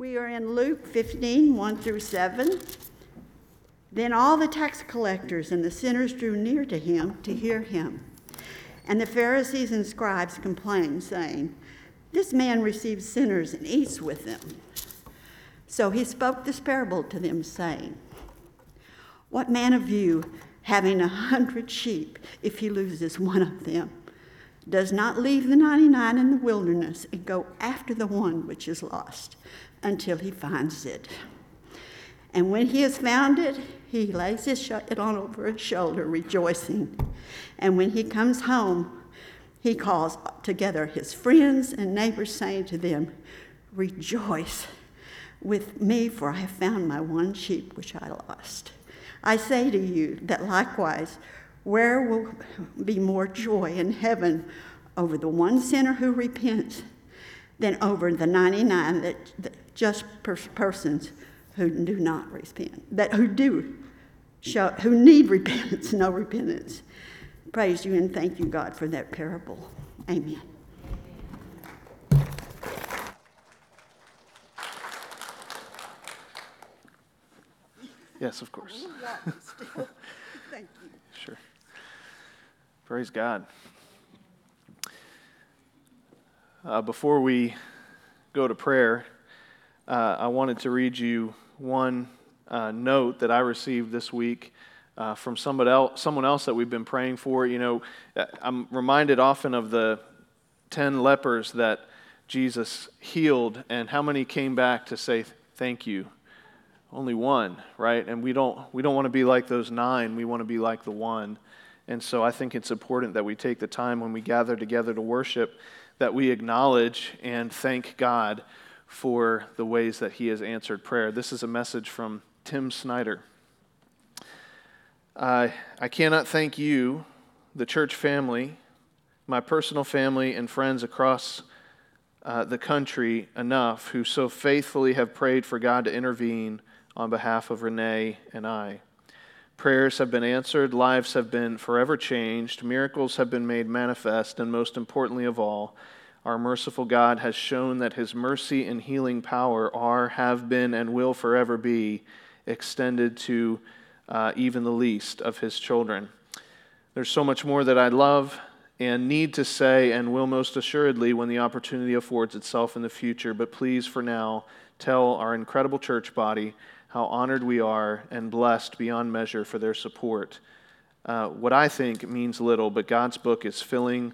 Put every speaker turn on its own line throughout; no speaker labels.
We are in Luke 15, 1 through 7. Then all the tax collectors and the sinners drew near to him to hear him. And the Pharisees and scribes complained, saying, This man receives sinners and eats with them. So he spoke this parable to them, saying, What man of you, having a hundred sheep, if he loses one of them, does not leave the 99 in the wilderness and go after the one which is lost until he finds it? And when he has found it, he lays his it on over his shoulder, rejoicing. And when he comes home, he calls together his friends and neighbors, saying to them, Rejoice with me, for I have found my one sheep which I lost. I say to you that likewise, where will be more joy in heaven over the one sinner who repents than over the 99 that, that just persons who do not repent, that who do show, who need repentance, no repentance. Praise you and thank you, God, for that parable. Amen.
Yes, of course.
Thank you.
Sure. Praise God. Uh, before we go to prayer, uh, I wanted to read you one uh, note that I received this week uh, from somebody else, someone else that we've been praying for. You know, uh, I'm reminded often of the 10 lepers that Jesus healed and how many came back to say thank you only one, right? And we don't we don't want to be like those nine. We want to be like the one. And so I think it's important that we take the time when we gather together to worship that we acknowledge and thank God for the ways that he has answered prayer. This is a message from Tim Snyder. Uh, I cannot thank you, the church family, my personal family, and friends across uh, the country enough who so faithfully have prayed for God to intervene on behalf of Renee and I. Prayers have been answered, lives have been forever changed, miracles have been made manifest, and most importantly of all, our merciful God has shown that his mercy and healing power are, have been, and will forever be extended to uh, even the least of his children. There's so much more that I love and need to say, and will most assuredly when the opportunity affords itself in the future. But please, for now, tell our incredible church body how honored we are and blessed beyond measure for their support. Uh, what I think means little, but God's book is filling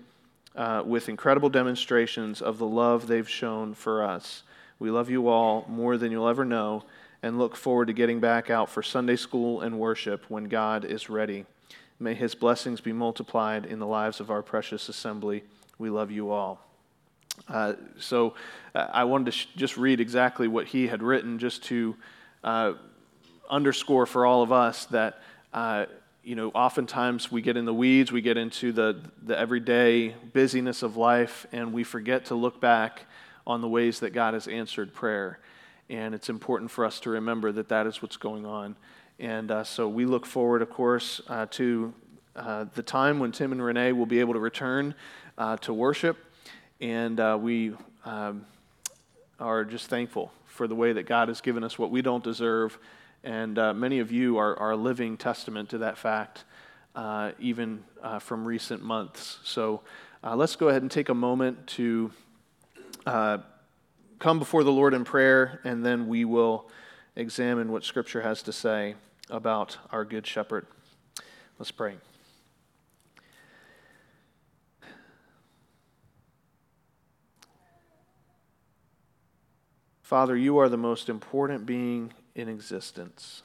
uh, with incredible demonstrations of the love they've shown for us. We love you all more than you'll ever know and look forward to getting back out for Sunday school and worship when God is ready. May his blessings be multiplied in the lives of our precious assembly. We love you all. Uh, so uh, I wanted to sh- just read exactly what he had written just to uh, underscore for all of us that, uh, you know, oftentimes we get in the weeds, we get into the, the everyday busyness of life, and we forget to look back on the ways that God has answered prayer. And it's important for us to remember that that is what's going on. And uh, so we look forward, of course, uh, to uh, the time when Tim and Renee will be able to return uh, to worship. And uh, we um, are just thankful for the way that God has given us what we don't deserve. And uh, many of you are, are a living testament to that fact, uh, even uh, from recent months. So uh, let's go ahead and take a moment to uh, come before the Lord in prayer, and then we will examine what Scripture has to say about our Good Shepherd. Let's pray. Father, you are the most important being in existence.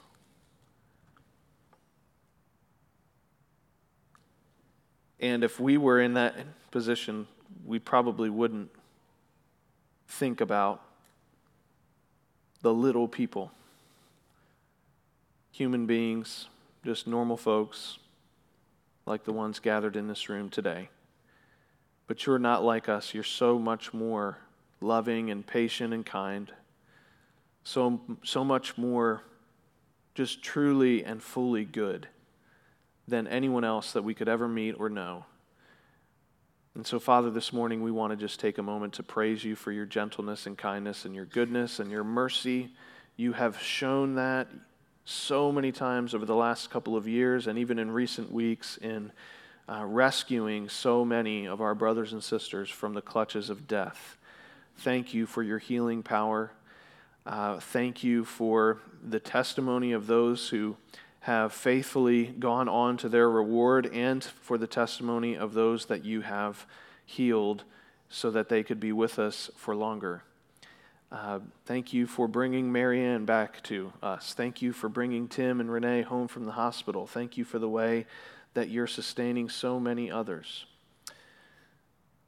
And if we were in that position, we probably wouldn't think about the little people, human beings, just normal folks like the ones gathered in this room today. But you're not like us. You're so much more loving and patient and kind. So, so much more just truly and fully good than anyone else that we could ever meet or know. And so, Father, this morning we want to just take a moment to praise you for your gentleness and kindness and your goodness and your mercy. You have shown that so many times over the last couple of years and even in recent weeks in uh, rescuing so many of our brothers and sisters from the clutches of death. Thank you for your healing power. Uh, thank you for the testimony of those who have faithfully gone on to their reward and for the testimony of those that you have healed so that they could be with us for longer. Uh, thank you for bringing Marianne back to us. Thank you for bringing Tim and Renee home from the hospital. Thank you for the way that you're sustaining so many others.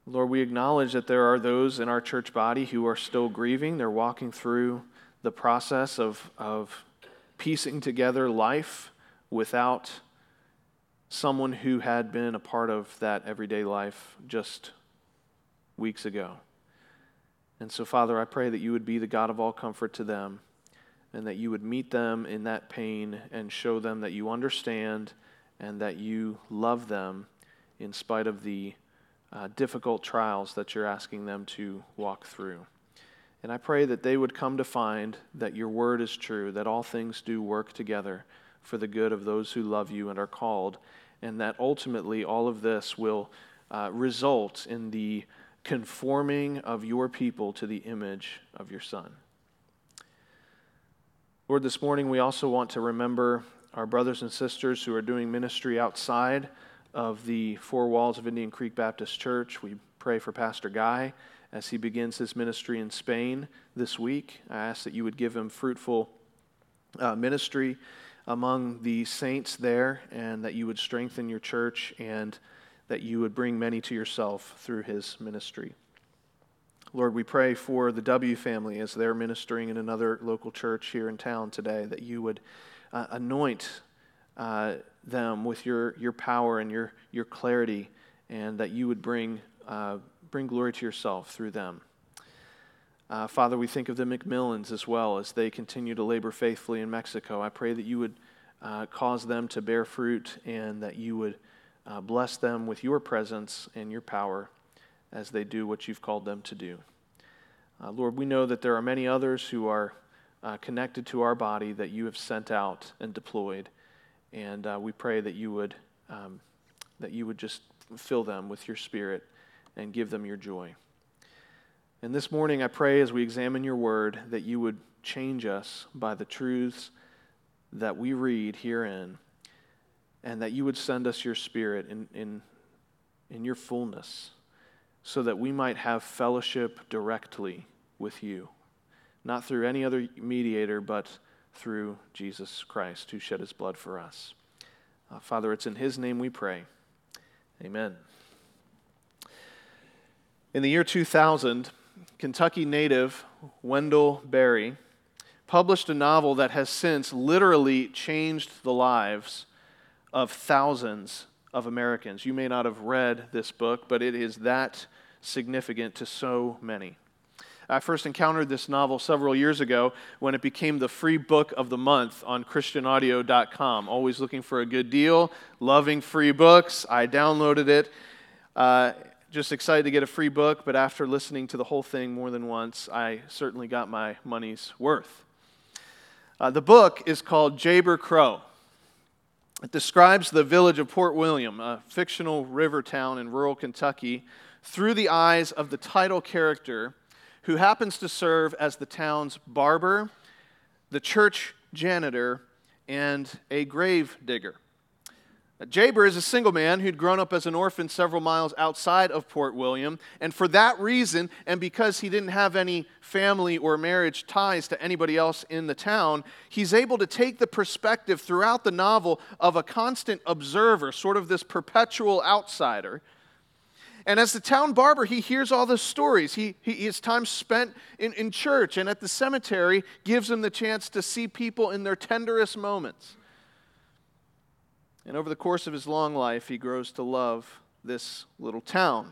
Lord, we acknowledge that there are those in our church body who are still grieving. They're walking through the process of, of piecing together life without someone who had been a part of that everyday life just weeks ago. And so, Father, I pray that you would be the God of all comfort to them and that you would meet them in that pain and show them that you understand and that you love them in spite of the uh, difficult trials that you're asking them to walk through. And I pray that they would come to find that your word is true, that all things do work together for the good of those who love you and are called, and that ultimately all of this will uh, result in the conforming of your people to the image of your Son. Lord, this morning we also want to remember our brothers and sisters who are doing ministry outside of the four walls of Indian Creek Baptist Church. We pray for Pastor Guy as he begins his ministry in Spain this week. I ask that you would give him fruitful uh, ministry among the saints there and that you would strengthen your church and that you would bring many to yourself through his ministry. Lord, we pray for the W family as they're ministering in another local church here in town today, that you would uh, anoint uh, them with your, your power and your, your clarity, and that you would bring, uh, bring glory to yourself through them. Uh, Father, we think of the McMillans as well as they continue to labor faithfully in Mexico. I pray that you would uh, cause them to bear fruit and that you would uh, bless them with your presence and your power as they do what you've called them to do. Uh, Lord, we know that there are many others who are connected to our body that you have sent out and deployed, and uh, we pray that you would um, that you would just fill them with your Spirit and give them your joy. And this morning, I pray as we examine your word that you would change us by the truths that we read herein and that you would send us your spirit in, in, in your fullness so that we might have fellowship directly with you, not through any other mediator, but through Jesus Christ, who shed his blood for us. Uh, Father, it's in his name we pray. Amen. In the year 2000, Kentucky native Wendell Berry published a novel that has since literally changed the lives of thousands of Americans. You may not have read this book, but it is that significant to so many. I first encountered this novel several years ago when it became the free book of the month on ChristianAudio.com. Always looking for a good deal, loving free books. I downloaded it. Uh, just excited to get a free book, but after listening to the whole thing more than once, I certainly got my money's worth. Uh, the book is called Jayber Crow. It describes the village of Port William, a fictional river town in rural Kentucky, through the eyes of the title character who happens to serve as the town's barber, the church janitor, and a grave digger. Jayber is a single man who'd grown up as an orphan several miles outside of Port William, and for that reason, and because he didn't have any family or marriage ties to anybody else in the town, he's able to take the perspective throughout the novel of a constant observer, sort of this perpetual outsider. And as the town barber, he hears all the stories. He, he, his time spent in, in church and at the cemetery gives him the chance to see people in their tenderest moments. And over the course of his long life, he grows to love this little town.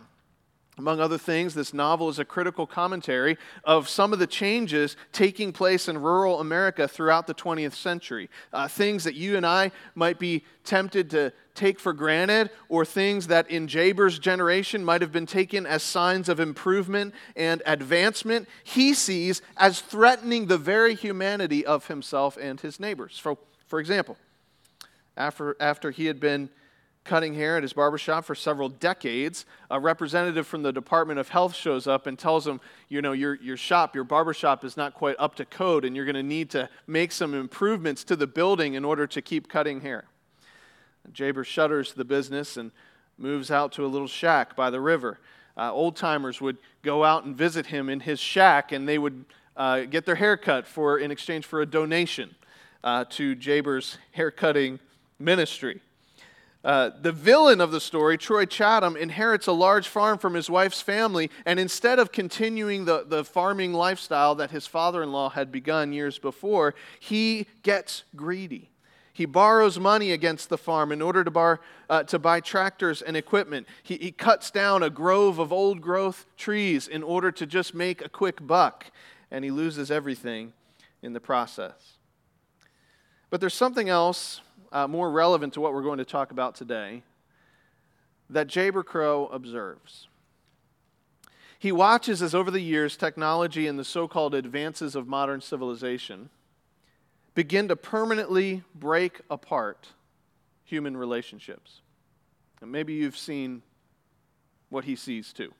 Among other things, this novel is a critical commentary of some of the changes taking place in rural America throughout the 20th century. Uh, things that you and I might be tempted to take for granted, or things that in Jayber's generation might have been taken as signs of improvement and advancement, he sees as threatening the very humanity of himself and his neighbors. For, for example, after, after he had been cutting hair at his barbershop for several decades, a representative from the Department of Health shows up and tells him, you know, your, your shop, your barbershop is not quite up to code, and you're going to need to make some improvements to the building in order to keep cutting hair. Jayber shutters the business and moves out to a little shack by the river. Uh, Old timers would go out and visit him in his shack, and they would uh, get their hair cut for, in exchange for a donation uh, to Jayber's haircutting ministry. Uh, the villain of the story, Troy Chatham, inherits a large farm from his wife's family, and instead of continuing the, the farming lifestyle that his father in law had begun years before, he gets greedy. He borrows money against the farm in order to, bar, uh, to buy tractors and equipment. He, he cuts down a grove of old growth trees in order to just make a quick buck, and he loses everything in the process. But there's something else uh, more relevant to what we're going to talk about today, that Jayber Crow observes. He watches as over the years technology and the so called advances of modern civilization begin to permanently break apart human relationships. And maybe you've seen what he sees too.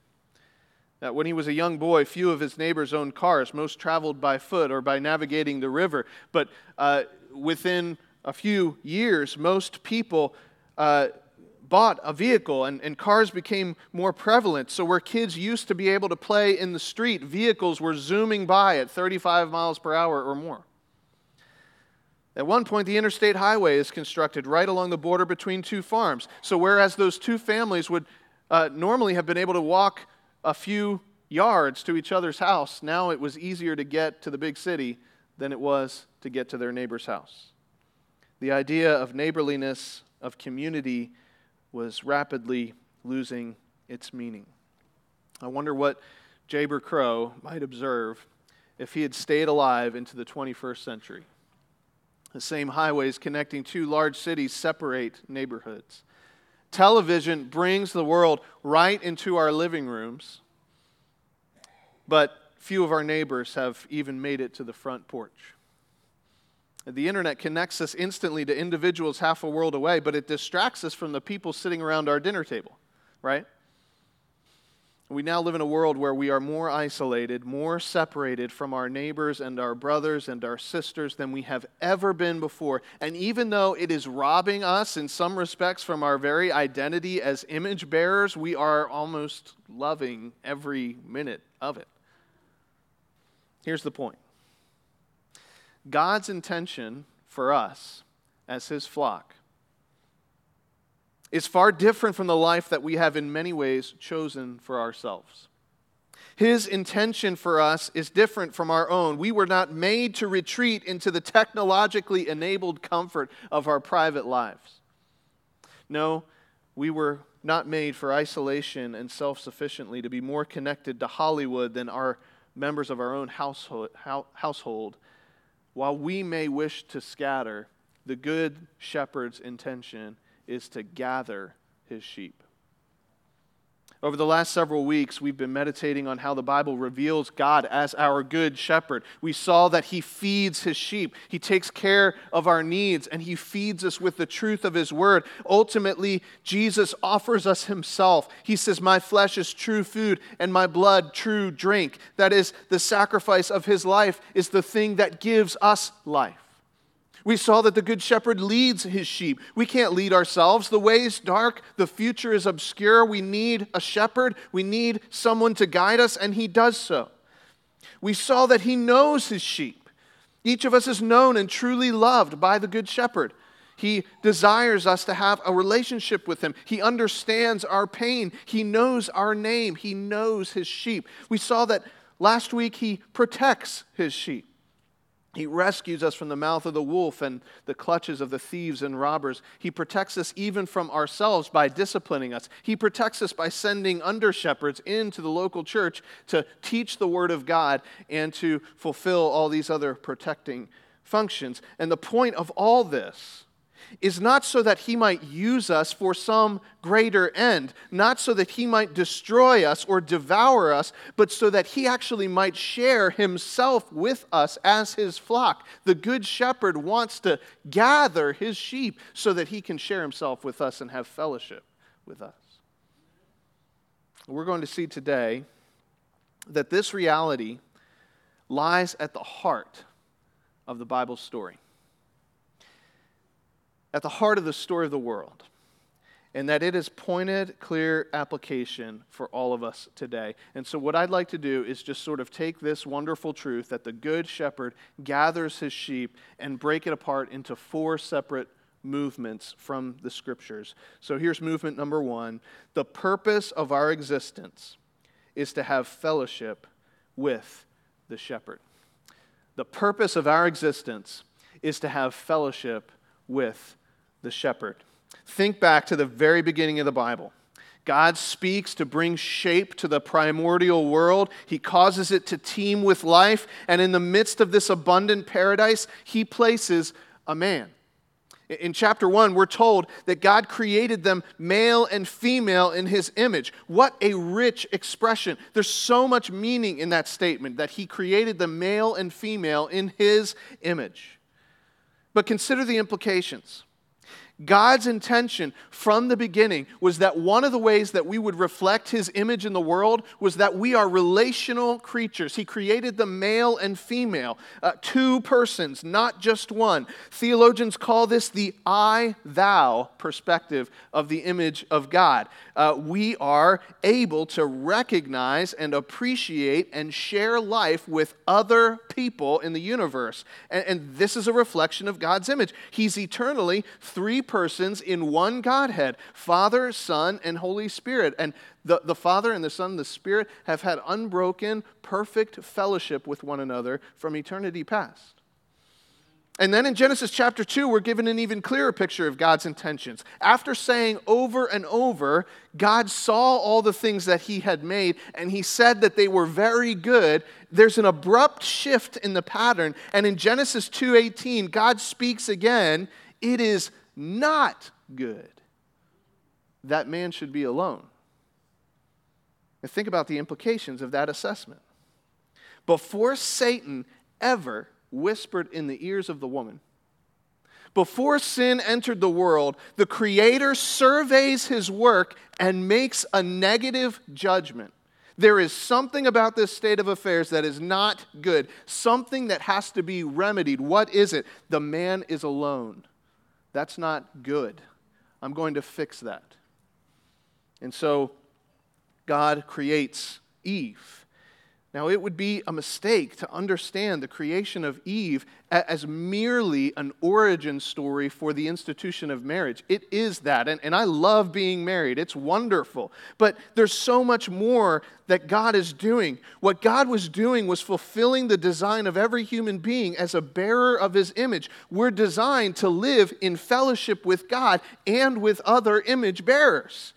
That when he was a young boy, few of his neighbors owned cars. Most traveled by foot or by navigating the river. But uh, within a few years, most people uh, bought a vehicle and, and cars became more prevalent. So, where kids used to be able to play in the street, vehicles were zooming by at 35 miles per hour or more. At one point, the interstate highway is constructed right along the border between two farms. So, whereas those two families would uh, normally have been able to walk a few yards to each other's house, now it was easier to get to the big city than it was to get to their neighbor's house. The idea of neighborliness, of community, was rapidly losing its meaning. I wonder what Jayber Crow might observe if he had stayed alive into the 21st century. The same highways connecting two large cities separate neighborhoods. Television brings the world right into our living rooms, but few of our neighbors have even made it to the front porch. The internet connects us instantly to individuals half a world away, but it distracts us from the people sitting around our dinner table, right? We now live in a world where we are more isolated, more separated from our neighbors and our brothers and our sisters than we have ever been before. And even though it is robbing us in some respects from our very identity as image bearers, we are almost loving every minute of it. Here's the point God's intention for us as his flock is far different from the life that we have in many ways chosen for ourselves. His intention for us is different from our own. We were not made to retreat into the technologically enabled comfort of our private lives. No, we were not made for isolation and self sufficiently to be more connected to Hollywood than our members of our own household, household while we may wish to scatter, the good shepherd's intention is to gather his sheep. Over the last several weeks, we've been meditating on how the Bible reveals God as our good shepherd. We saw that he feeds his sheep, he takes care of our needs, and he feeds us with the truth of his word. Ultimately, Jesus offers us himself. He says, My flesh is true food, and my blood true drink. That is, the sacrifice of his life is the thing that gives us life. We saw that the Good Shepherd leads his sheep. We can't lead ourselves. The way is dark, the future is obscure. We need a shepherd, we need someone to guide us, and he does so. We saw that he knows his sheep. Each of us is known and truly loved by the Good Shepherd. He desires us to have a relationship with him. He understands our pain. He knows our name. He knows his sheep. We saw that last week he protects his sheep. He rescues us from the mouth of the wolf and the clutches of the thieves and robbers. He protects us even from ourselves by disciplining us. He protects us by sending under shepherds into the local church to teach the word of God and to fulfill all these other protecting functions. And the point of all this is not so that he might use us for some greater end, not so that he might destroy us or devour us, but so that he actually might share himself with us as his flock. The good shepherd wants to gather his sheep so that he can share himself with us and have fellowship with us. We're going to see today that this reality lies at the heart of the Bible story at the heart of the story of the world, and that it is pointed, clear application for all of us today. And so, what I'd like to do is just sort of take this wonderful truth that the Good Shepherd gathers his sheep and break it apart into four separate movements from the scriptures. So, here's movement number one the purpose of our existence is to have fellowship with the shepherd. The purpose of our existence is to have fellowship with the shepherd. Think back to the very beginning of the Bible. God speaks to bring shape to the primordial world. He causes it to teem with life. And in the midst of this abundant paradise, He places a man. In chapter 1, we're told that God created them male and female in His image. What a rich expression. There's so much meaning in that statement that He created them male and female in His image. But consider the implications. God's intention from the beginning was that one of the ways that we would reflect his image in the world was that we are relational creatures. He created the male and female, uh, two persons, not just one. Theologians call this the I thou perspective of the image of God. Uh, we are able to recognize and appreciate and share life with other people in the universe. And, and this is a reflection of God's image. He's eternally three persons in one Godhead Father, Son, and Holy Spirit. And the, the Father and the Son and the Spirit have had unbroken, perfect fellowship with one another from eternity past. And then in Genesis chapter 2, we're given an even clearer picture of God's intentions. After saying over and over, God saw all the things that he had made and he said that they were very good, there's an abrupt shift in the pattern. And in Genesis 2:18, God speaks again, it is not good that man should be alone. And think about the implications of that assessment. Before Satan ever whispered in the ears of the woman, before sin entered the world, the Creator surveys his work and makes a negative judgment. There is something about this state of affairs that is not good, something that has to be remedied. What is it? The man is alone. That's not good. I'm going to fix that. And so God creates Eve. Now, it would be a mistake to understand the creation of Eve as merely an origin story for the institution of marriage. It is that, and, and I love being married. It's wonderful. But there's so much more that God is doing. What God was doing was fulfilling the design of every human being as a bearer of his image. We're designed to live in fellowship with God and with other image bearers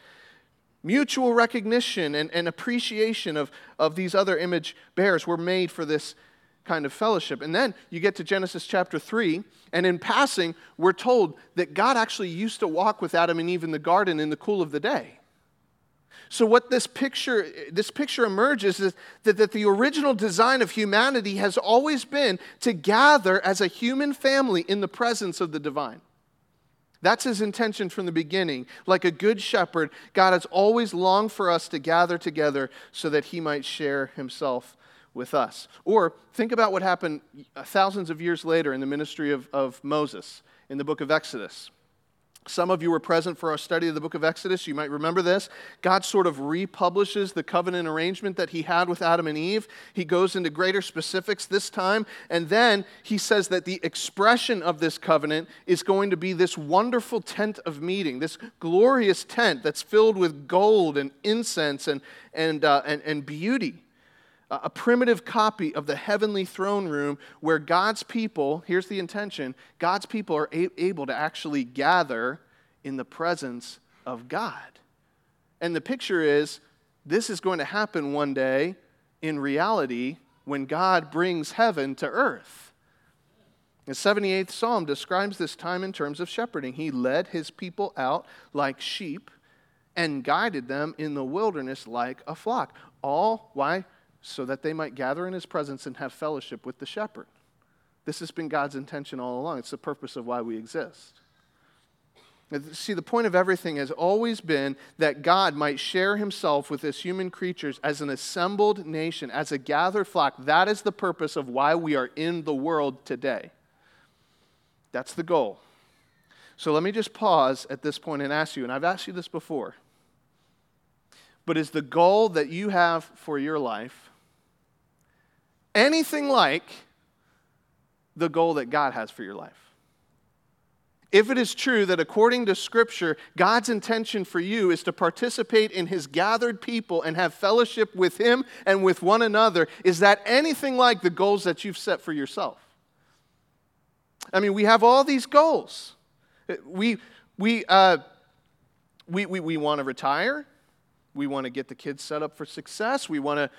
mutual recognition and, and appreciation of, of these other image bearers were made for this kind of fellowship. And then you get to Genesis chapter 3, and in passing, we're told that God actually used to walk with Adam and Eve in the garden in the cool of the day. So what this picture this picture emerges is that, that the original design of humanity has always been to gather as a human family in the presence of the divine. That's his intention from the beginning. Like a good shepherd, God has always longed for us to gather together so that he might share himself with us. Or think about what happened uh, thousands of years later in the ministry of, of Moses in the book of Exodus. Some of you were present for our study of the book of Exodus. You might remember this. God sort of republishes the covenant arrangement that he had with Adam and Eve. He goes into greater specifics this time. And then he says that the expression of this covenant is going to be this wonderful tent of meeting, this glorious tent that's filled with gold and incense and, and, uh, and, and beauty. A primitive copy of the heavenly throne room where God's people, here's the intention, God's people are a- able to actually gather in the presence of God. And the picture is this is going to happen one day in reality when God brings heaven to earth. The 78th Psalm describes this time in terms of shepherding. He led his people out like sheep and guided them in the wilderness like a flock. All, why? So that they might gather in his presence and have fellowship with the shepherd. This has been God's intention all along. It's the purpose of why we exist. See, the point of everything has always been that God might share himself with his human creatures as an assembled nation, as a gathered flock. That is the purpose of why we are in the world today. That's the goal. So let me just pause at this point and ask you, and I've asked you this before, but is the goal that you have for your life anything like the goal that God has for your life? If it is true that according to Scripture, God's intention for you is to participate in His gathered people and have fellowship with Him and with one another, is that anything like the goals that you've set for yourself? I mean, we have all these goals. We, we, uh, we, we, we want to retire. We want to get the kids set up for success. We want to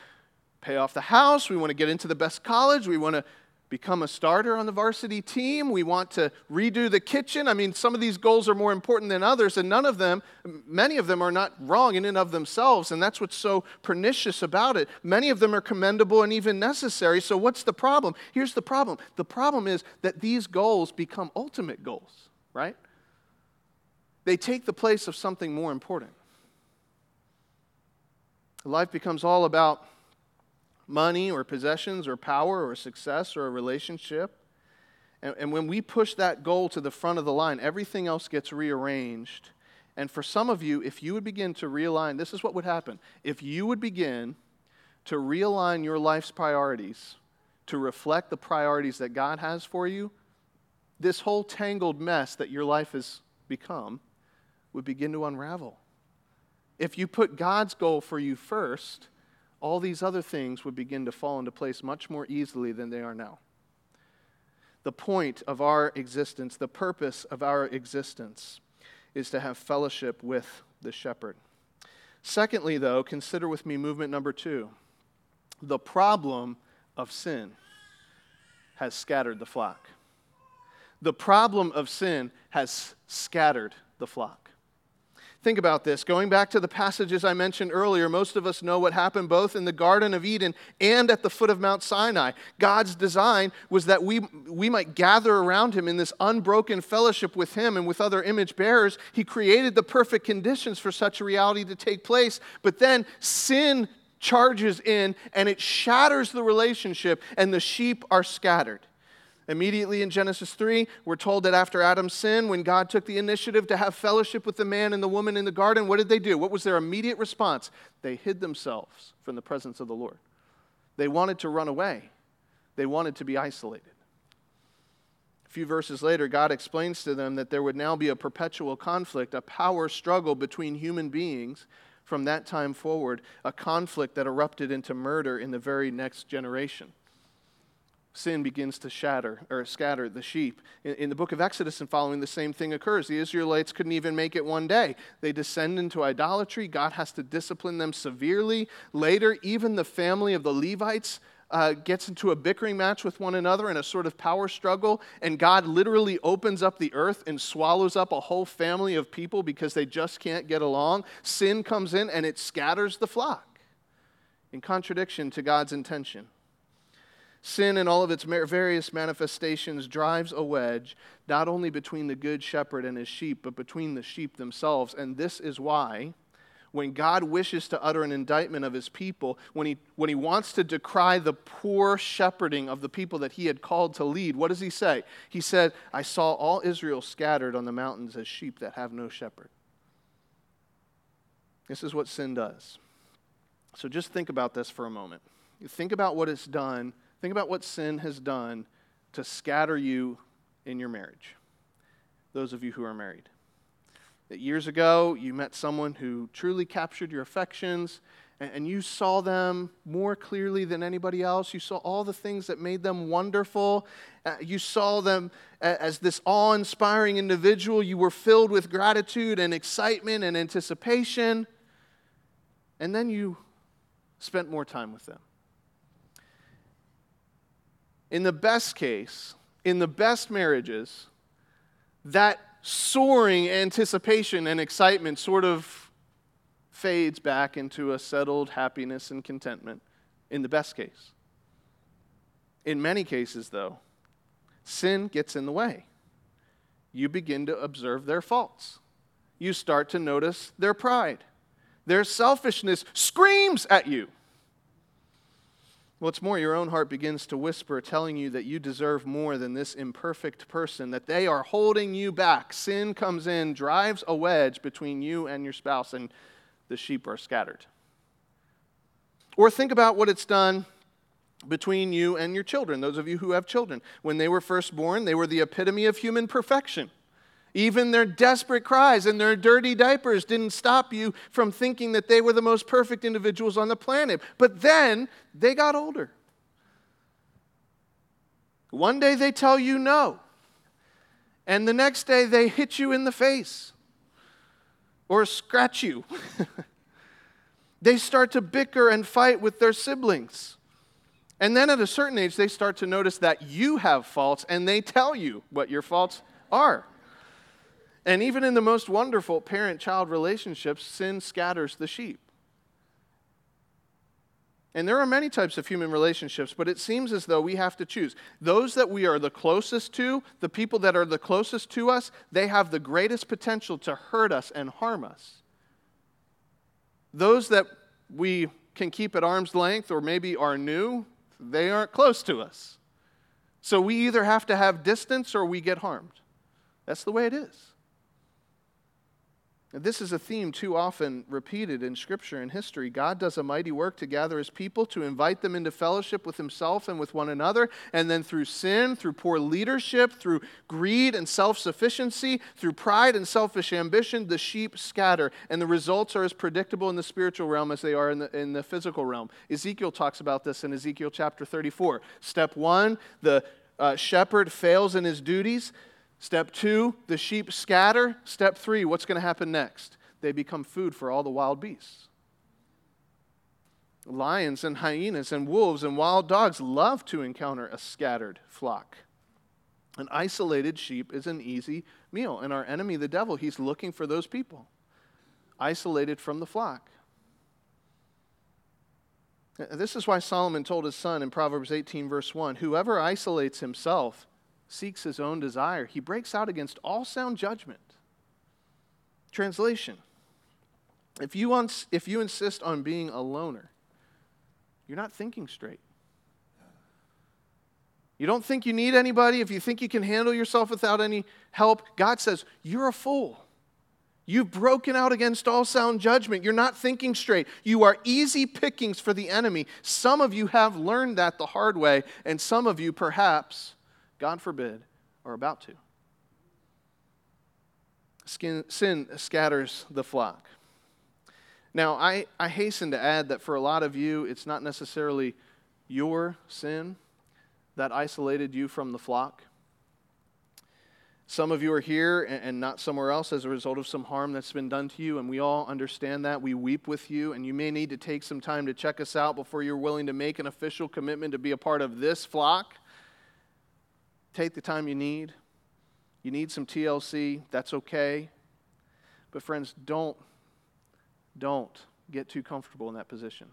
pay off the house. We want to get into the best college. We want to become a starter on the varsity team. We want to redo the kitchen. I mean, some of these goals are more important than others, and none of them, many of them are not wrong in and of themselves, and that's what's so pernicious about it. Many of them are commendable and even necessary. So, what's the problem? Here's the problem the problem is that these goals become ultimate goals, right? They take the place of something more important. Life becomes all about money or possessions or power or success or a relationship. And, and when we push that goal to the front of the line, everything else gets rearranged. And for some of you, if you would begin to realign, this is what would happen. If you would begin to realign your life's priorities to reflect the priorities that God has for you, this whole tangled mess that your life has become would begin to unravel. If you put God's goal for you first, all these other things would begin to fall into place much more easily than they are now. The point of our existence, the purpose of our existence, is to have fellowship with the shepherd. Secondly, though, consider with me movement number two the problem of sin has scattered the flock. The problem of sin has scattered the flock. Think about this. Going back to the passages I mentioned earlier, most of us know what happened both in the Garden of Eden and at the foot of Mount Sinai. God's design was that we, we might gather around Him in this unbroken fellowship with Him and with other image bearers. He created the perfect conditions for such a reality to take place. But then sin charges in and it shatters the relationship, and the sheep are scattered. Immediately in Genesis 3, we're told that after Adam's sin, when God took the initiative to have fellowship with the man and the woman in the garden, what did they do? What was their immediate response? They hid themselves from the presence of the Lord. They wanted to run away, they wanted to be isolated. A few verses later, God explains to them that there would now be a perpetual conflict, a power struggle between human beings from that time forward, a conflict that erupted into murder in the very next generation sin begins to shatter or scatter the sheep. In, in, the book of Exodus and following, the same thing occurs. The Israelites couldn't even make it one day. They descend into idolatry. God has to discipline them severely. Later, even the family of the Levites uh, gets into a bickering match with one another in a sort of power struggle, and God literally opens up the earth and swallows up a whole family of people because they just can't get along. Sin comes in and it scatters the flock in contradiction to God's intention. Sin in all of its various manifestations drives a wedge not only between the good shepherd and his sheep, but between the sheep themselves. And this is why, when God wishes to utter an indictment of his people, when he, when he wants to decry the poor shepherding of the people that he had called to lead, what does he say? He said, I saw all Israel scattered on the mountains as sheep that have no shepherd. This is what sin does. So just think about this for a moment. Think about what it's done Think about what sin has done to scatter you in your marriage. Those of you who are married. That years ago, you met someone who truly captured your affections, and you saw them more clearly than anybody else. You saw all the things that made them wonderful. Uh, you saw them as this awe inspiring individual. You were filled with gratitude and excitement and anticipation. And then you spent more time with them. In the best case, in the best marriages, that soaring anticipation and excitement sort of fades back into a settled happiness and contentment in the best case. In many cases, though, sin gets in the way. You begin to observe their faults. You start to notice their pride. Their selfishness screams at you. What's more, your own heart begins to whisper, telling you that you deserve more than this imperfect person, that they are holding you back. Sin comes in, drives a wedge between you and your spouse, and the sheep are scattered. Or think about what it's done between you and your children, those of you who have children. When they were first born, they were the epitome of human perfection. Even their desperate cries and their dirty diapers didn't stop you from thinking that they were the most perfect individuals on the planet. But then they got older. One day they tell you no, and the next day they hit you in the face or scratch you. they start to bicker and fight with their siblings. And then at a certain age, they start to notice that you have faults and they tell you what your faults are. And even in the most wonderful parent child relationships, sin scatters the sheep. And there are many types of human relationships, but it seems as though we have to choose. Those that we are the closest to, the people that are the closest to us, they have the greatest potential to hurt us and harm us. Those that we can keep at arm's length or maybe are new, they aren't close to us. So we either have to have distance or we get harmed. That's the way it is. This is a theme too often repeated in Scripture and history. God does a mighty work to gather his people, to invite them into fellowship with himself and with one another. And then through sin, through poor leadership, through greed and self sufficiency, through pride and selfish ambition, the sheep scatter. And the results are as predictable in the spiritual realm as they are in the, in the physical realm. Ezekiel talks about this in Ezekiel chapter 34. Step one, the uh, shepherd fails in his duties. Step two, the sheep scatter. Step three, what's going to happen next? They become food for all the wild beasts. Lions and hyenas and wolves and wild dogs love to encounter a scattered flock. An isolated sheep is an easy meal. And our enemy, the devil, he's looking for those people isolated from the flock. This is why Solomon told his son in Proverbs 18, verse 1 Whoever isolates himself seeks his own desire, he breaks out against all sound judgment. Translation If you, uns- if you insist on being a loner, you're not thinking straight. You don't think you need anybody. If you think you can handle yourself without any help, God says, You're a fool. You've broken out against all sound judgment. You're not thinking straight. You are easy pickings for the enemy. Some of you have learned that the hard way, and some of you, perhaps, God forbid, are about to. Skin, sin scatters the flock. Now, I, I hasten to add that for a lot of you, it's not necessarily your sin that isolated you from the flock. Some of you are here and not somewhere else as a result of some harm that's been done to you, and we all understand that. We weep with you, and you may need to take some time to check us out before you're willing to make an official commitment to be a part of this flock. Take the time you need. You need some TLC, that's okay. But, friends, don't, don't get too comfortable in that position.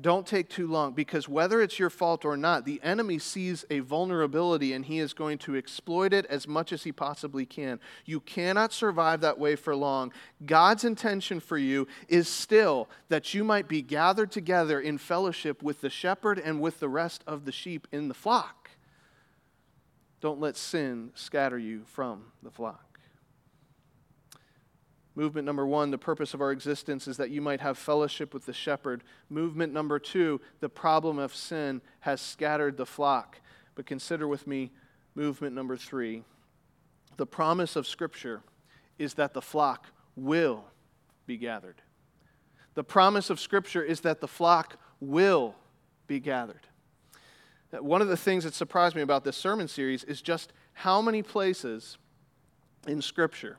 Don't take too long because whether it's your fault or not, the enemy sees a vulnerability and he is going to exploit it as much as he possibly can. You cannot survive that way for long. God's intention for you is still that you might be gathered together in fellowship with the shepherd and with the rest of the sheep in the flock. Don't let sin scatter you from the flock. Movement number one, the purpose of our existence is that you might have fellowship with the shepherd. Movement number two, the problem of sin has scattered the flock. But consider with me movement number three. The promise of Scripture is that the flock will be gathered. The promise of Scripture is that the flock will be gathered. One of the things that surprised me about this sermon series is just how many places in Scripture,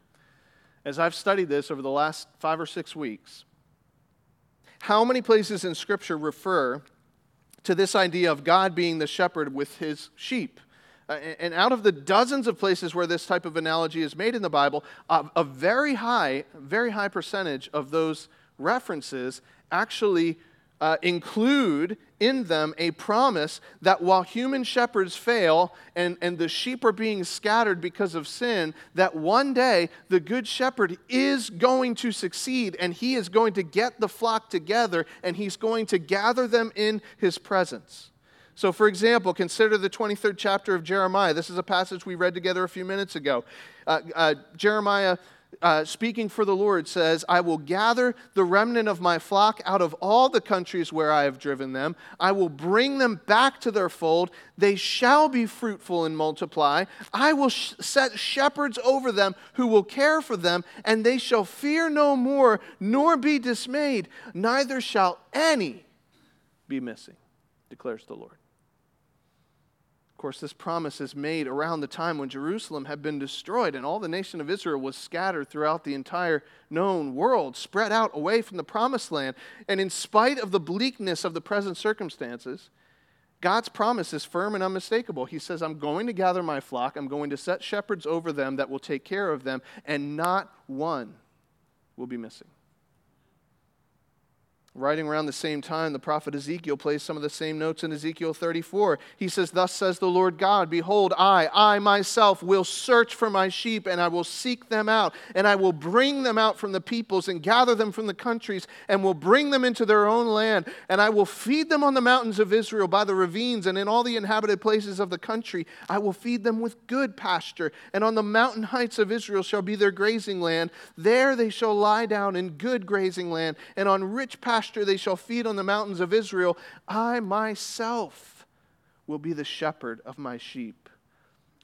as I've studied this over the last five or six weeks, how many places in Scripture refer to this idea of God being the shepherd with his sheep? Uh, and out of the dozens of places where this type of analogy is made in the Bible, a, a very high, very high percentage of those references actually uh, include in them a promise that while human shepherds fail and, and the sheep are being scattered because of sin, that one day the good shepherd is going to succeed and he is going to get the flock together and he's going to gather them in his presence. So, for example, consider the 23rd chapter of Jeremiah. This is a passage we read together a few minutes ago. Uh, uh, Jeremiah uh, speaking for the Lord, says, I will gather the remnant of my flock out of all the countries where I have driven them. I will bring them back to their fold. They shall be fruitful and multiply. I will sh- set shepherds over them who will care for them, and they shall fear no more, nor be dismayed. Neither shall any be missing, declares the Lord. Course, this promise is made around the time when Jerusalem had been destroyed and all the nation of Israel was scattered throughout the entire known world, spread out away from the promised land. And in spite of the bleakness of the present circumstances, God's promise is firm and unmistakable. He says, I'm going to gather my flock, I'm going to set shepherds over them that will take care of them, and not one will be missing. Writing around the same time, the prophet Ezekiel plays some of the same notes in Ezekiel 34. He says, Thus says the Lord God, Behold, I, I myself will search for my sheep, and I will seek them out, and I will bring them out from the peoples, and gather them from the countries, and will bring them into their own land, and I will feed them on the mountains of Israel, by the ravines, and in all the inhabited places of the country. I will feed them with good pasture, and on the mountain heights of Israel shall be their grazing land. There they shall lie down in good grazing land, and on rich pasture pasture they shall feed on the mountains of Israel. I myself will be the shepherd of my sheep,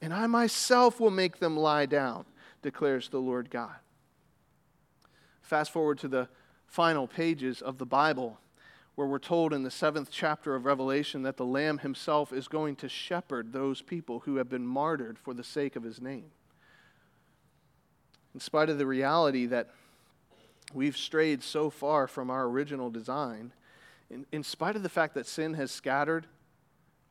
and I myself will make them lie down, declares the Lord God. Fast forward to the final pages of the Bible, where we're told in the seventh chapter of Revelation that the Lamb himself is going to shepherd those people who have been martyred for the sake of his name. In spite of the reality that we've strayed so far from our original design, in, in spite of the fact that sin has scattered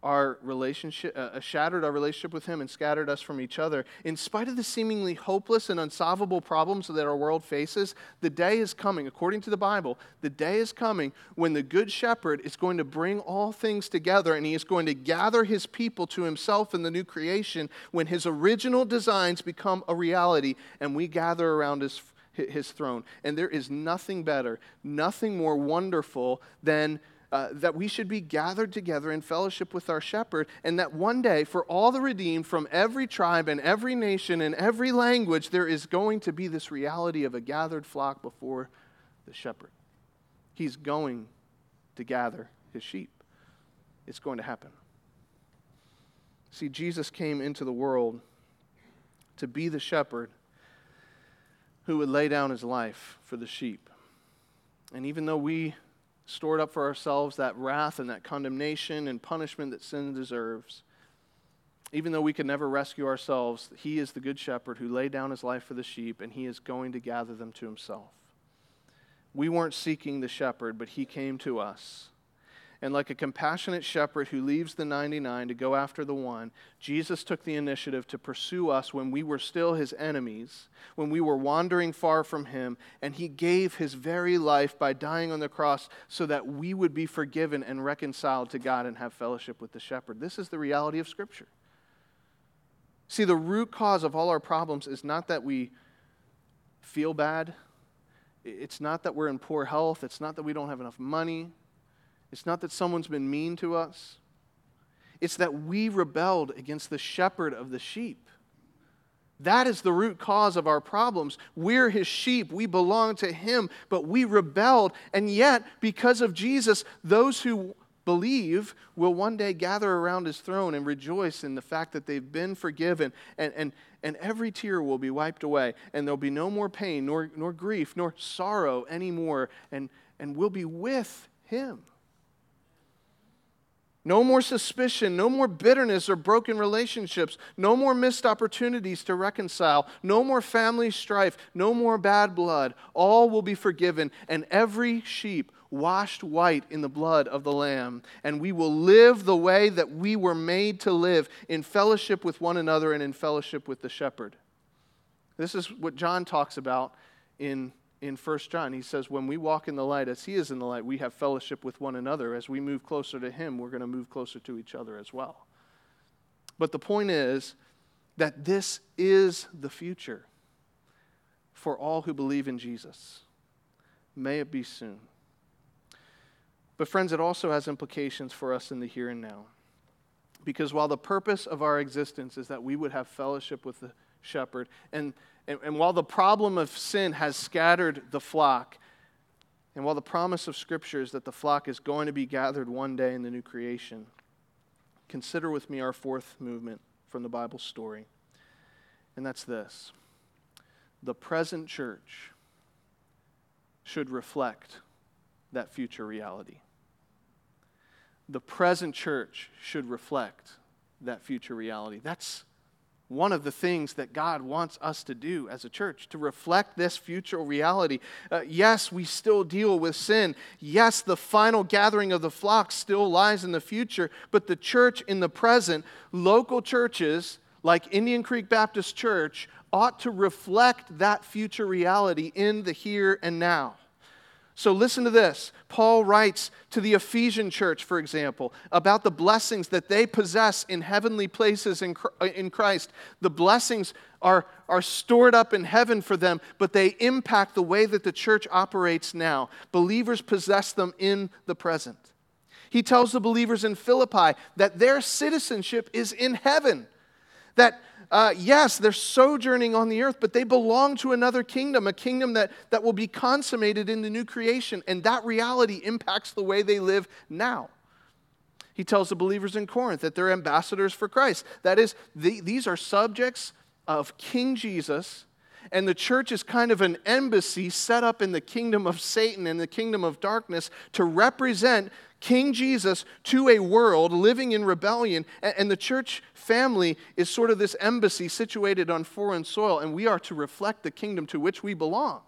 our relationship, uh, uh, shattered our relationship with Him and scattered us from each other, in spite of the seemingly hopeless and unsolvable problems that our world faces, the day is coming, according to the Bible, the day is coming when the Good Shepherd is going to bring all things together and He is going to gather His people to Himself in the new creation when His original designs become a reality and we gather around His his throne. And there is nothing better, nothing more wonderful than uh, that we should be gathered together in fellowship with our shepherd, and that one day, for all the redeemed from every tribe and every nation and every language, there is going to be this reality of a gathered flock before the shepherd. He's going to gather his sheep. It's going to happen. See, Jesus came into the world to be the shepherd who would lay down his life for the sheep. And even though we stored up for ourselves that wrath and that condemnation and punishment that sin deserves, even though we could never rescue ourselves, he is the good shepherd who laid down his life for the sheep, and he is going to gather them to himself. We weren't seeking the shepherd, but he came to us and like a compassionate shepherd who leaves the 99 to go after the one, Jesus took the initiative to pursue us when we were still his enemies, when we were wandering far from him, and he gave his very life by dying on the cross so that we would be forgiven and reconciled to God and have fellowship with the shepherd. This is the reality of Scripture. See, the root cause of all our problems is not that we feel bad. It's not that we're in poor health. It's not that we don't have enough money. It's not that someone's been mean to us, it's that we rebelled against the shepherd of the sheep. That is the root cause of our problems. We're his sheep. We belong to him, but we rebelled. And yet, because of Jesus, those who believe will one day gather around his throne and rejoice in the fact that they've been forgiven. And, and, and every tear will be wiped away. And there'll be no more pain, nor, nor grief, nor sorrow anymore. And, and we'll be with him. No more suspicion, no more bitterness or broken relationships, no more missed opportunities to reconcile, no more family strife, no more bad blood. All will be forgiven, and every sheep washed white in the blood of the Lamb. And we will live the way that we were made to live in fellowship with one another and in fellowship with the shepherd. This is what John talks about in in 1 John. He says, When we walk in the light as he is in the light, we have fellowship with one another. As we move closer to him, we're going to move closer to each other as well. But the point is that this is the future for all who believe in Jesus. May it be soon. But, friends, it also has implications for us in the here and now. Because while the purpose of our existence is that we would have fellowship with the shepherd, and and, and while the problem of sin has scattered the flock, and while the promise of Scripture is that the flock is going to be gathered one day in the new creation, consider with me our fourth movement from the Bible story. And that's this the present church should reflect that future reality. The present church should reflect that future reality. That's one of the things that God wants us to do as a church, to reflect this future reality. Uh, yes, we still deal with sin. Yes, the final gathering of the flock still lies in the future, but the church in the present, local churches like Indian Creek Baptist Church, ought to reflect that future reality in the here and now. So listen to this. Paul writes to the Ephesian church, for example, about the blessings that they possess in heavenly places uh, in Christ. The blessings are, are stored up in heaven for them, but they impact the way that the church operates now. Believers possess them in the present. He tells the believers in Philippi that their citizenship is in heaven, that uh, yes, they're sojourning on the earth, but they belong to another kingdom, a kingdom that, that will be consummated in the new creation. And that reality impacts the way they live now. He tells the believers in Corinth that they're ambassadors for Christ. That is, the, these are subjects of King Jesus, and the church is kind of an embassy set up in the kingdom of Satan and the kingdom of darkness to represent King Jesus to a world living in rebellion. And the church family is sort of this embassy situated on foreign soil, and we are to reflect the kingdom to which we belong.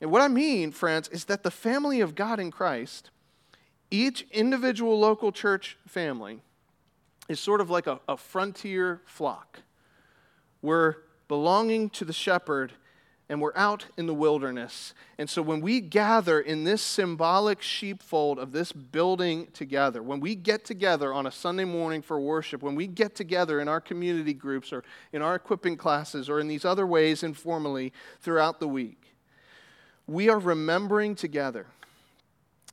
And what I mean, friends, is that the family of God in Christ, each individual local church family, is sort of like a, a frontier flock. We're belonging to the shepherd and we're out in the wilderness. And so when we gather in this symbolic sheepfold of this building together, when we get together on a Sunday morning for worship, when we get together in our community groups or in our equipping classes or in these other ways informally throughout the week, we are remembering together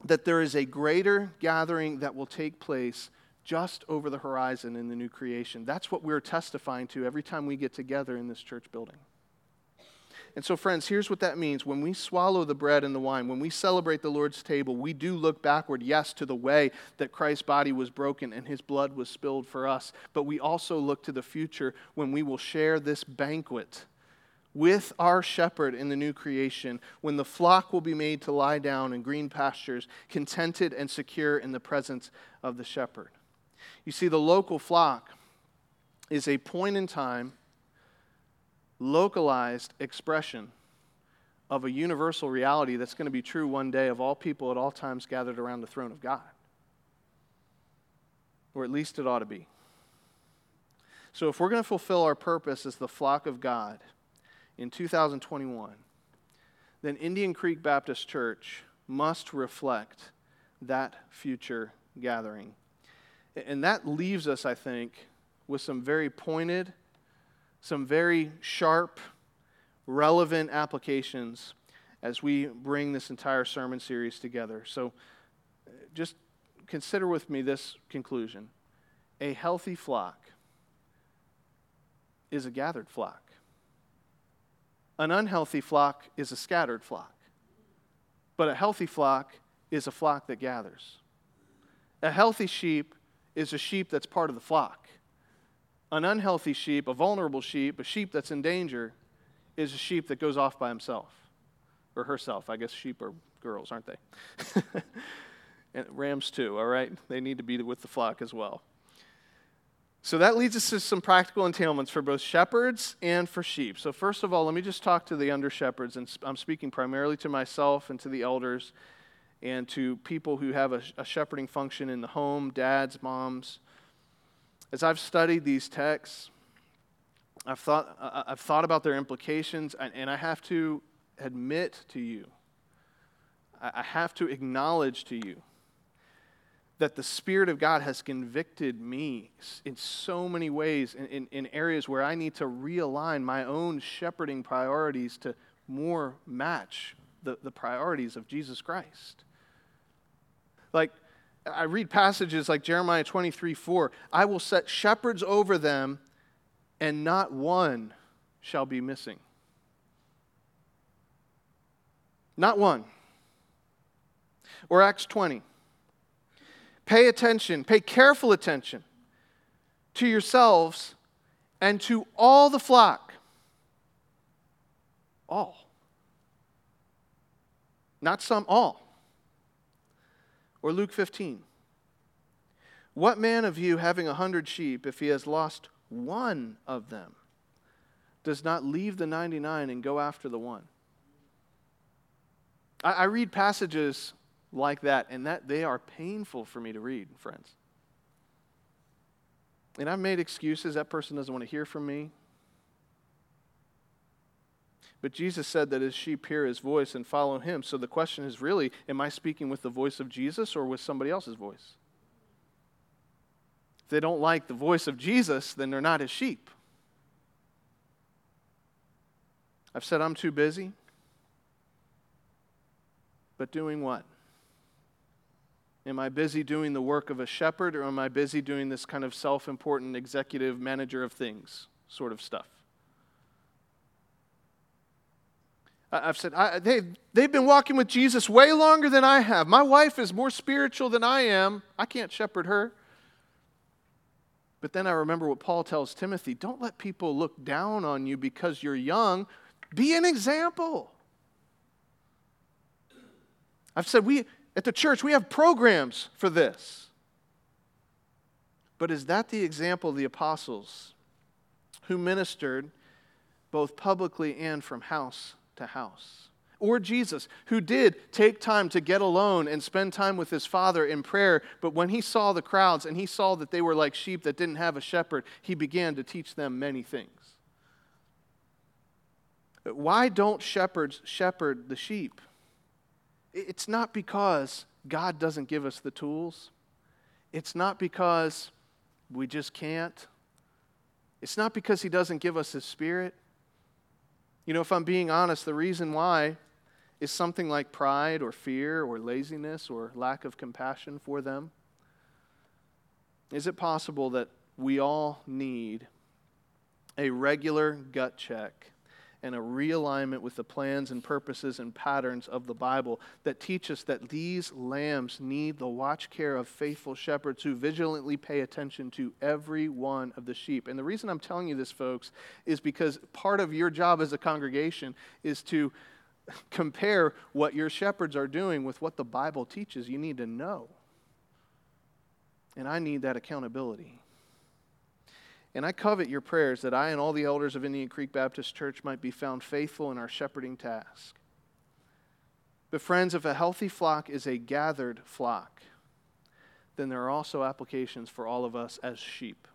that there is a greater gathering that will take place just over the horizon in the new creation. That's what we're testifying to every time we get together in this church building. And so, friends, here's what that means. When we swallow the bread and the wine, when we celebrate the Lord's table, we do look backward, yes, to the way that Christ's body was broken and his blood was spilled for us. But we also look to the future when we will share this banquet with our shepherd in the new creation, when the flock will be made to lie down in green pastures, contented and secure in the presence of the shepherd. You see, the local flock is a point in time localized expression of a universal reality that's going to be true one day of all people at all times gathered around the throne of God. Or at least it ought to be. So, if we're going to fulfill our purpose as the flock of God in 2021, then Indian Creek Baptist Church must reflect that future gathering. And that leaves us, I think, with some very pointed some very sharp, relevant applications as we bring this entire sermon series together. So uh, just consider with me this conclusion a healthy flock is a gathered flock, an unhealthy flock is a scattered flock, but a healthy flock is a flock that gathers. A healthy sheep is a sheep that's part of the flock an unhealthy sheep, a vulnerable sheep, a sheep that's in danger, is a sheep that goes off by himself. or herself. I guess sheep are girls, aren't they? and rams too, all right? They need to be with the flock as well. So that leads us to some practical entailments for both shepherds and for sheep. So, first of all, let me just talk to the under shepherds, and I'm speaking primarily to myself and to the elders and to people who have a, a shepherding function in the home dads, moms. As I've studied these texts, I've thought, I've thought about their implications, and I have to admit to you, I have to acknowledge to you that the Spirit of God has convicted me in so many ways, in, in, in, areas where I need to realign my own shepherding priorities to more match the, the priorities of Jesus Christ. Like, I read passages like Jeremiah 23 4. I will set shepherds over them, and not one shall be missing. Not one. Or Acts 20. Pay attention, pay careful attention to yourselves and to all the flock. All. Not some, all. Or Luke 15. What man of you, having a hundred sheep, if he has lost one of them, does not leave the 99 and go after the one? I, I read passages like that, and that they are painful for me to read, friends. And I've made excuses. That person doesn't want to hear from me. But Jesus said that his sheep hear his voice and follow him. So the question is really am I speaking with the voice of Jesus or with somebody else's voice? If they don't like the voice of Jesus, then they're not his sheep. I've said I'm too busy. But doing what? Am I busy doing the work of a shepherd or am I busy doing this kind of self important executive manager of things sort of stuff? I've said, I, they, they've been walking with Jesus way longer than I have. My wife is more spiritual than I am. I can't shepherd her. But then I remember what Paul tells Timothy don't let people look down on you because you're young. Be an example. I've said, we, at the church, we have programs for this. But is that the example of the apostles who ministered both publicly and from house to house? Or Jesus, who did take time to get alone and spend time with his Father in prayer, but when he saw the crowds and he saw that they were like sheep that didn't have a shepherd, he began to teach them many things. Why don't shepherds shepherd the sheep? It's not because God doesn't give us the tools. It's not because we just can't. It's not because He doesn't give us His Spirit. You know, if I'm being honest, the reason why is something like pride or fear or laziness or lack of compassion for them. Is it possible that we all need a regular gut check and a realignment with the plans and purposes and patterns of the Bible that teach us that these lambs need the watch care of faithful shepherds who vigilantly pay attention to every one of the sheep. And the reason I'm telling you this, folks, is because part of your job as a congregation is to compare what your shepherds are doing with what the Bible teaches. You need to know. And I need that accountability. And I covet your prayers that I and all the elders of Indian Creek Baptist Church might be found faithful in our shepherding task. But, friends, if a healthy flock is a gathered flock, then there are also applications for all of us as sheep.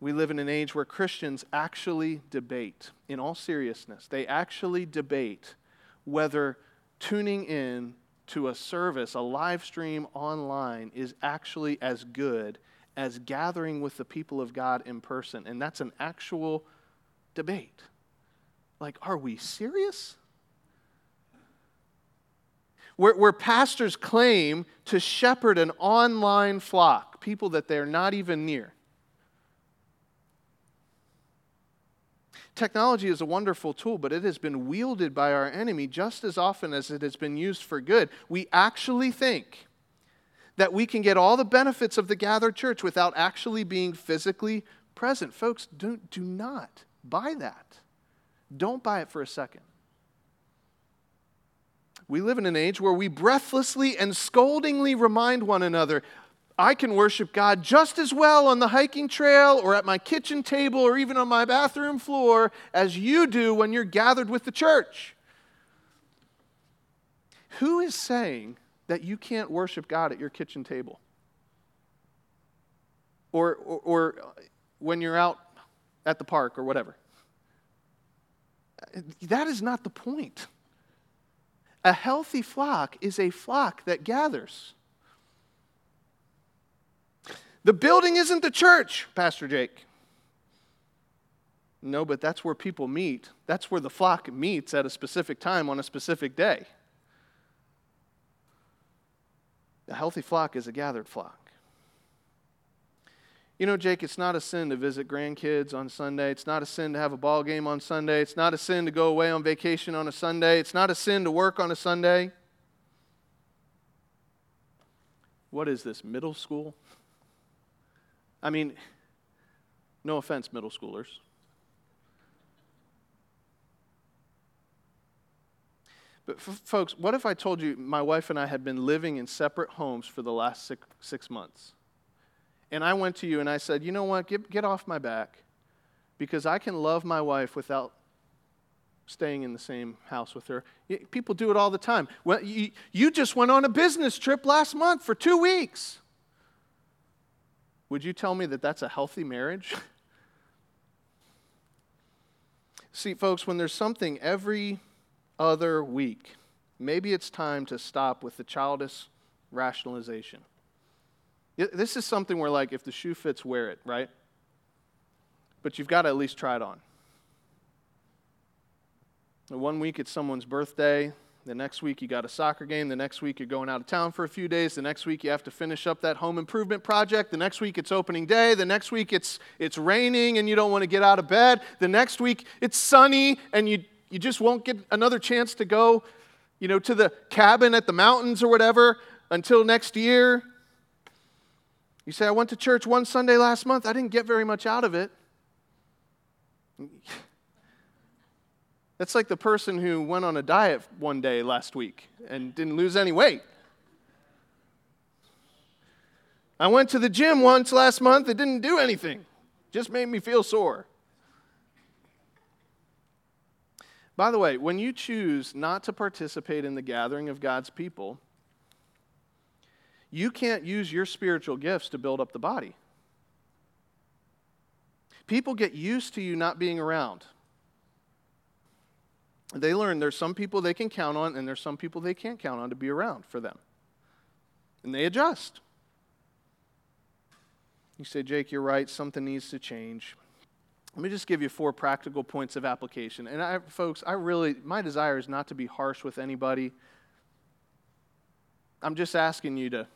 We live in an age where Christians actually debate, in all seriousness, they actually debate whether tuning in to a service, a live stream online, is actually as good as gathering with the people of God in person. And that's an actual debate. Like, are we serious? Where, where pastors claim to shepherd an online flock, people that they're not even near. Technology is a wonderful tool, but it has been wielded by our enemy just as often as it has been used for good. We actually think that we can get all the benefits of the gathered church without actually being physically present. Folks, don't, do not buy that. Don't buy it for a second. We live in an age where we breathlessly and scoldingly remind one another I can worship God just as well on the hiking trail or at my kitchen table or even on my bathroom floor as you do when you're gathered with the church. Who is saying that you can't worship God at your kitchen table? Or, or, or when you're out at the park or whatever? That is not the point. A healthy flock is a flock that gathers. The building isn't the church, Pastor Jake. No, but that's where people meet. That's where the flock meets at a specific time on a specific day. A healthy flock is a gathered flock. You know, Jake, it's not a sin to visit grandkids on Sunday. It's not a sin to have a ball game on Sunday. It's not a sin to go away on vacation on a Sunday. It's not a sin to work on a Sunday. What is this, middle school? I mean, no offense, middle schoolers. But, f- folks, what if I told you my wife and I had been living in separate homes for the last six, six months? And I went to you and I said, you know what, get, get off my back because I can love my wife without staying in the same house with her. People do it all the time. Well, you, you just went on a business trip last month for two weeks. Would you tell me that that's a healthy marriage? See, folks, when there's something every other week, maybe it's time to stop with the childish rationalization. This is something where, like, if the shoe fits, wear it, right? But you've got to at least try it on. One week it's someone's birthday, the next week you got a soccer game. The next week you're going out of town for a few days. The next week you have to finish up that home improvement project. The next week it's opening day. The next week it's it's raining and you don't want to get out of bed. The next week it's sunny and you you just won't get another chance to go, you know, to the cabin at the mountains or whatever until next year. You say I went to church one Sunday last month. I didn't get very much out of it. That's like the person who went on a diet one day last week and didn't lose any weight. I went to the gym once last month, it didn't do anything, just made me feel sore. By the way, when you choose not to participate in the gathering of God's people, you can't use your spiritual gifts to build up the body. People get used to you not being around they learn there's some people they can count on and there's some people they can't count on to be around for them. And they adjust. You say, Jake, you're right, something needs to change. Let me just give you four practical points of application. And I, folks, I really, my desire is not to be harsh with anybody. I'm just asking you to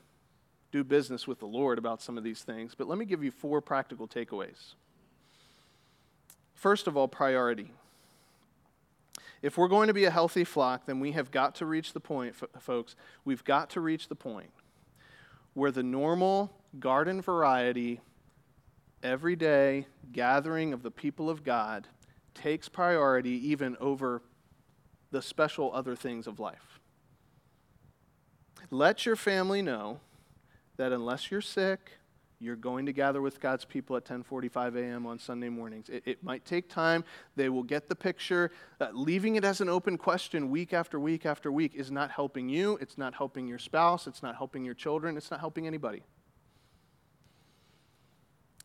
do business with the Lord about some of these things. But let me give you four practical takeaways. First of all, priority. If we're going to be a healthy flock, then we have got to reach the point, folks, we've got to reach the point where the normal garden variety, everyday gathering of the people of God takes priority even over the special other things of life. Let your family know that unless you're sick, you're going to gather with God's people at 10:45 a.m. on Sunday mornings. It, it, might take time. They will get the picture. Uh, leaving it as an open question week after week after week is not helping you. It's not helping your spouse. It's not helping your children. It's not helping anybody.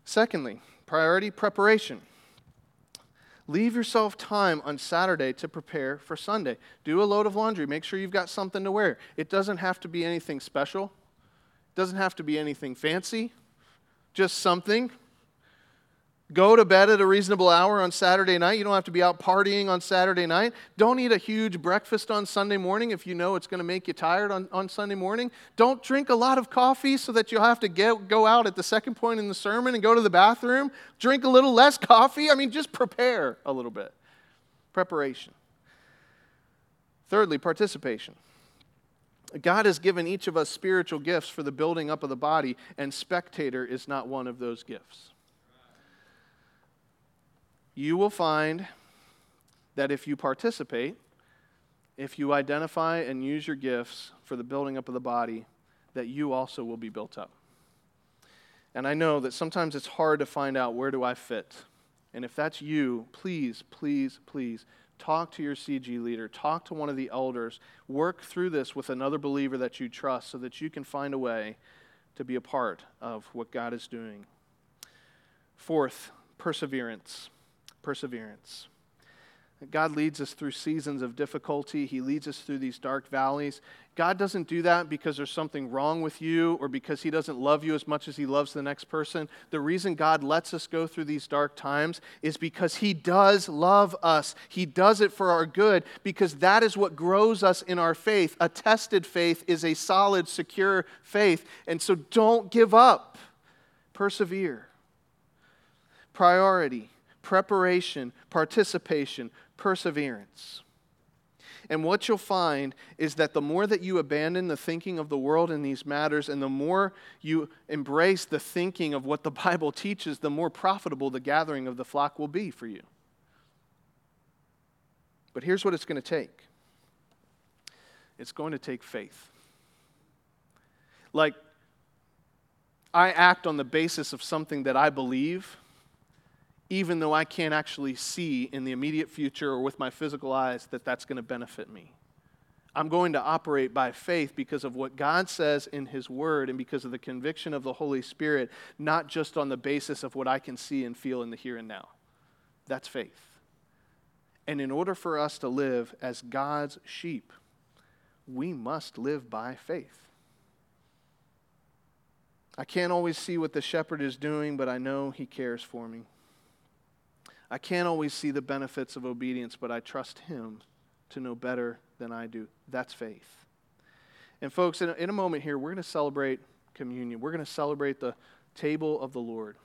Secondly, priority preparation. Leave yourself time on Saturday to prepare for Sunday. Do a load of laundry. Make sure you've got something to wear. It doesn't have to be anything special. It doesn't have to be anything fancy just something. Go to bed at a reasonable hour on Saturday night. You don't have to be out partying on Saturday night. Don't eat a huge breakfast on Sunday morning if you know it's going to make you tired on, on Sunday morning. Don't drink a lot of coffee so that you'll have to get, go out at the second point in the sermon and go to the bathroom. Drink a little less coffee. I mean, just prepare a little bit. Preparation. Thirdly, participation. God has given each of us spiritual gifts for the building up of the body, and spectator is not one of those gifts. You will find that if you participate, if you identify and use your gifts for the building up of the body, that you also will be built up. And I know that sometimes it's hard to find out where do I fit. And if that's you, please, please, please talk to your CG leader, talk to one of the elders, work through this with another believer that you trust so that you can find a way to be a part of what God is doing. Fourth, perseverance. Perseverance. God leads us through seasons of difficulty. He leads us through these dark valleys. God doesn't do that because there's something wrong with you or because He doesn't love you as much as He loves the next person. The reason God lets us go through these dark times is because He does love us. He does it for our good because that is what grows us in our faith. A tested faith is a solid, secure faith. And so don't give up, persevere. Priority, preparation, participation, perseverance. And what you'll find is that the more that you abandon the thinking of the world in these matters, and the more you embrace the thinking of what the Bible teaches, the more profitable the gathering of the flock will be for you. But here's what it's going to take it's going to take faith. Like, I act on the basis of something that I believe even though I can't actually see in the immediate future or with my physical eyes that that's going to benefit me. I'm going to operate by faith because of what God says in His Word and because of the conviction of the Holy Spirit, not just on the basis of what I can see and feel in the here and now. That's faith. And in order for us to live as God's sheep, we must live by faith. I can't always see what the shepherd is doing, but I know He cares for me. I can't always see the benefits of obedience, but I trust Him to know better than I do. That's faith. And, folks, in a, in a moment here, we're going to celebrate communion. We're going to celebrate the table of the Lord.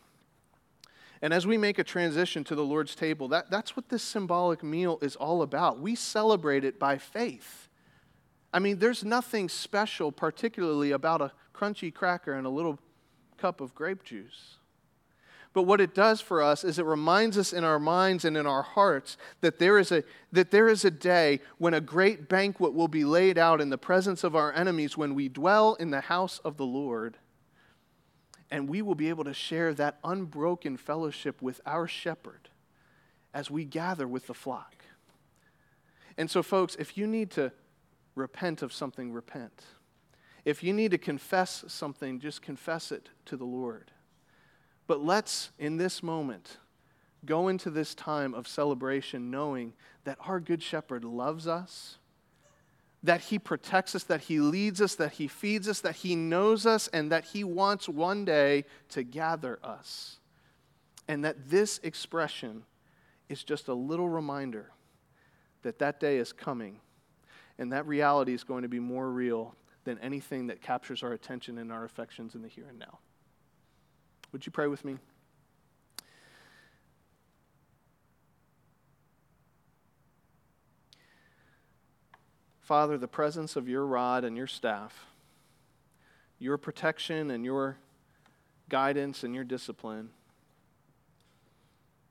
And as we make a transition to the Lord's table, that, that's what this symbolic meal is all about. We celebrate it by faith. I mean, there's nothing special, particularly about a crunchy cracker and a little cup of grape juice. But what it does for us is it reminds us in our minds and in our hearts that there is a, that there is a day when a great banquet will be laid out in the presence of our enemies when we dwell in the house of the Lord. And we will be able to share that unbroken fellowship with our shepherd as we gather with the flock. And so, folks, if you need to repent of something, repent. If you need to confess something, just confess it to the Lord. But let's, in this moment, go into this time of celebration knowing that our Good Shepherd loves us, that He protects us, that He leads us, that He feeds us, that He knows us, and that He wants one day to gather us. And that this expression is just a little reminder that that day is coming, and that reality is going to be more real than anything that captures our attention and our affections in the here and now. Would you pray with me? Father, the presence of your rod and your staff, your protection and your guidance and your discipline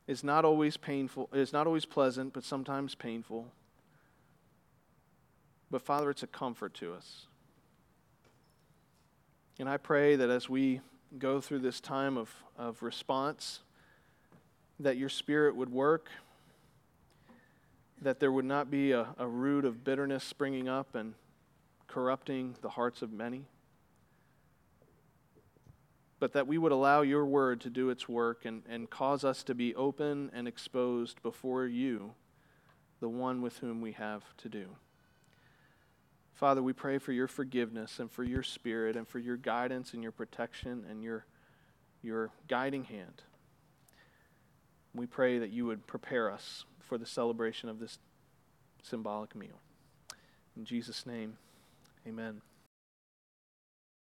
is not always painful, is not always pleasant, but sometimes painful. But Father, it's a comfort to us. And I pray that as we go through this time of, of response, that your spirit would work, that there would not be a, a root of bitterness springing up and corrupting the hearts of many, but that we would allow your word to do its work and, and cause us to be open and exposed before you, the one with whom we have to do. Father, we pray for your forgiveness and for your spirit and for your guidance and your protection and your, your guiding hand. We pray that you would prepare us for the celebration of this symbolic meal. In Jesus' name, amen.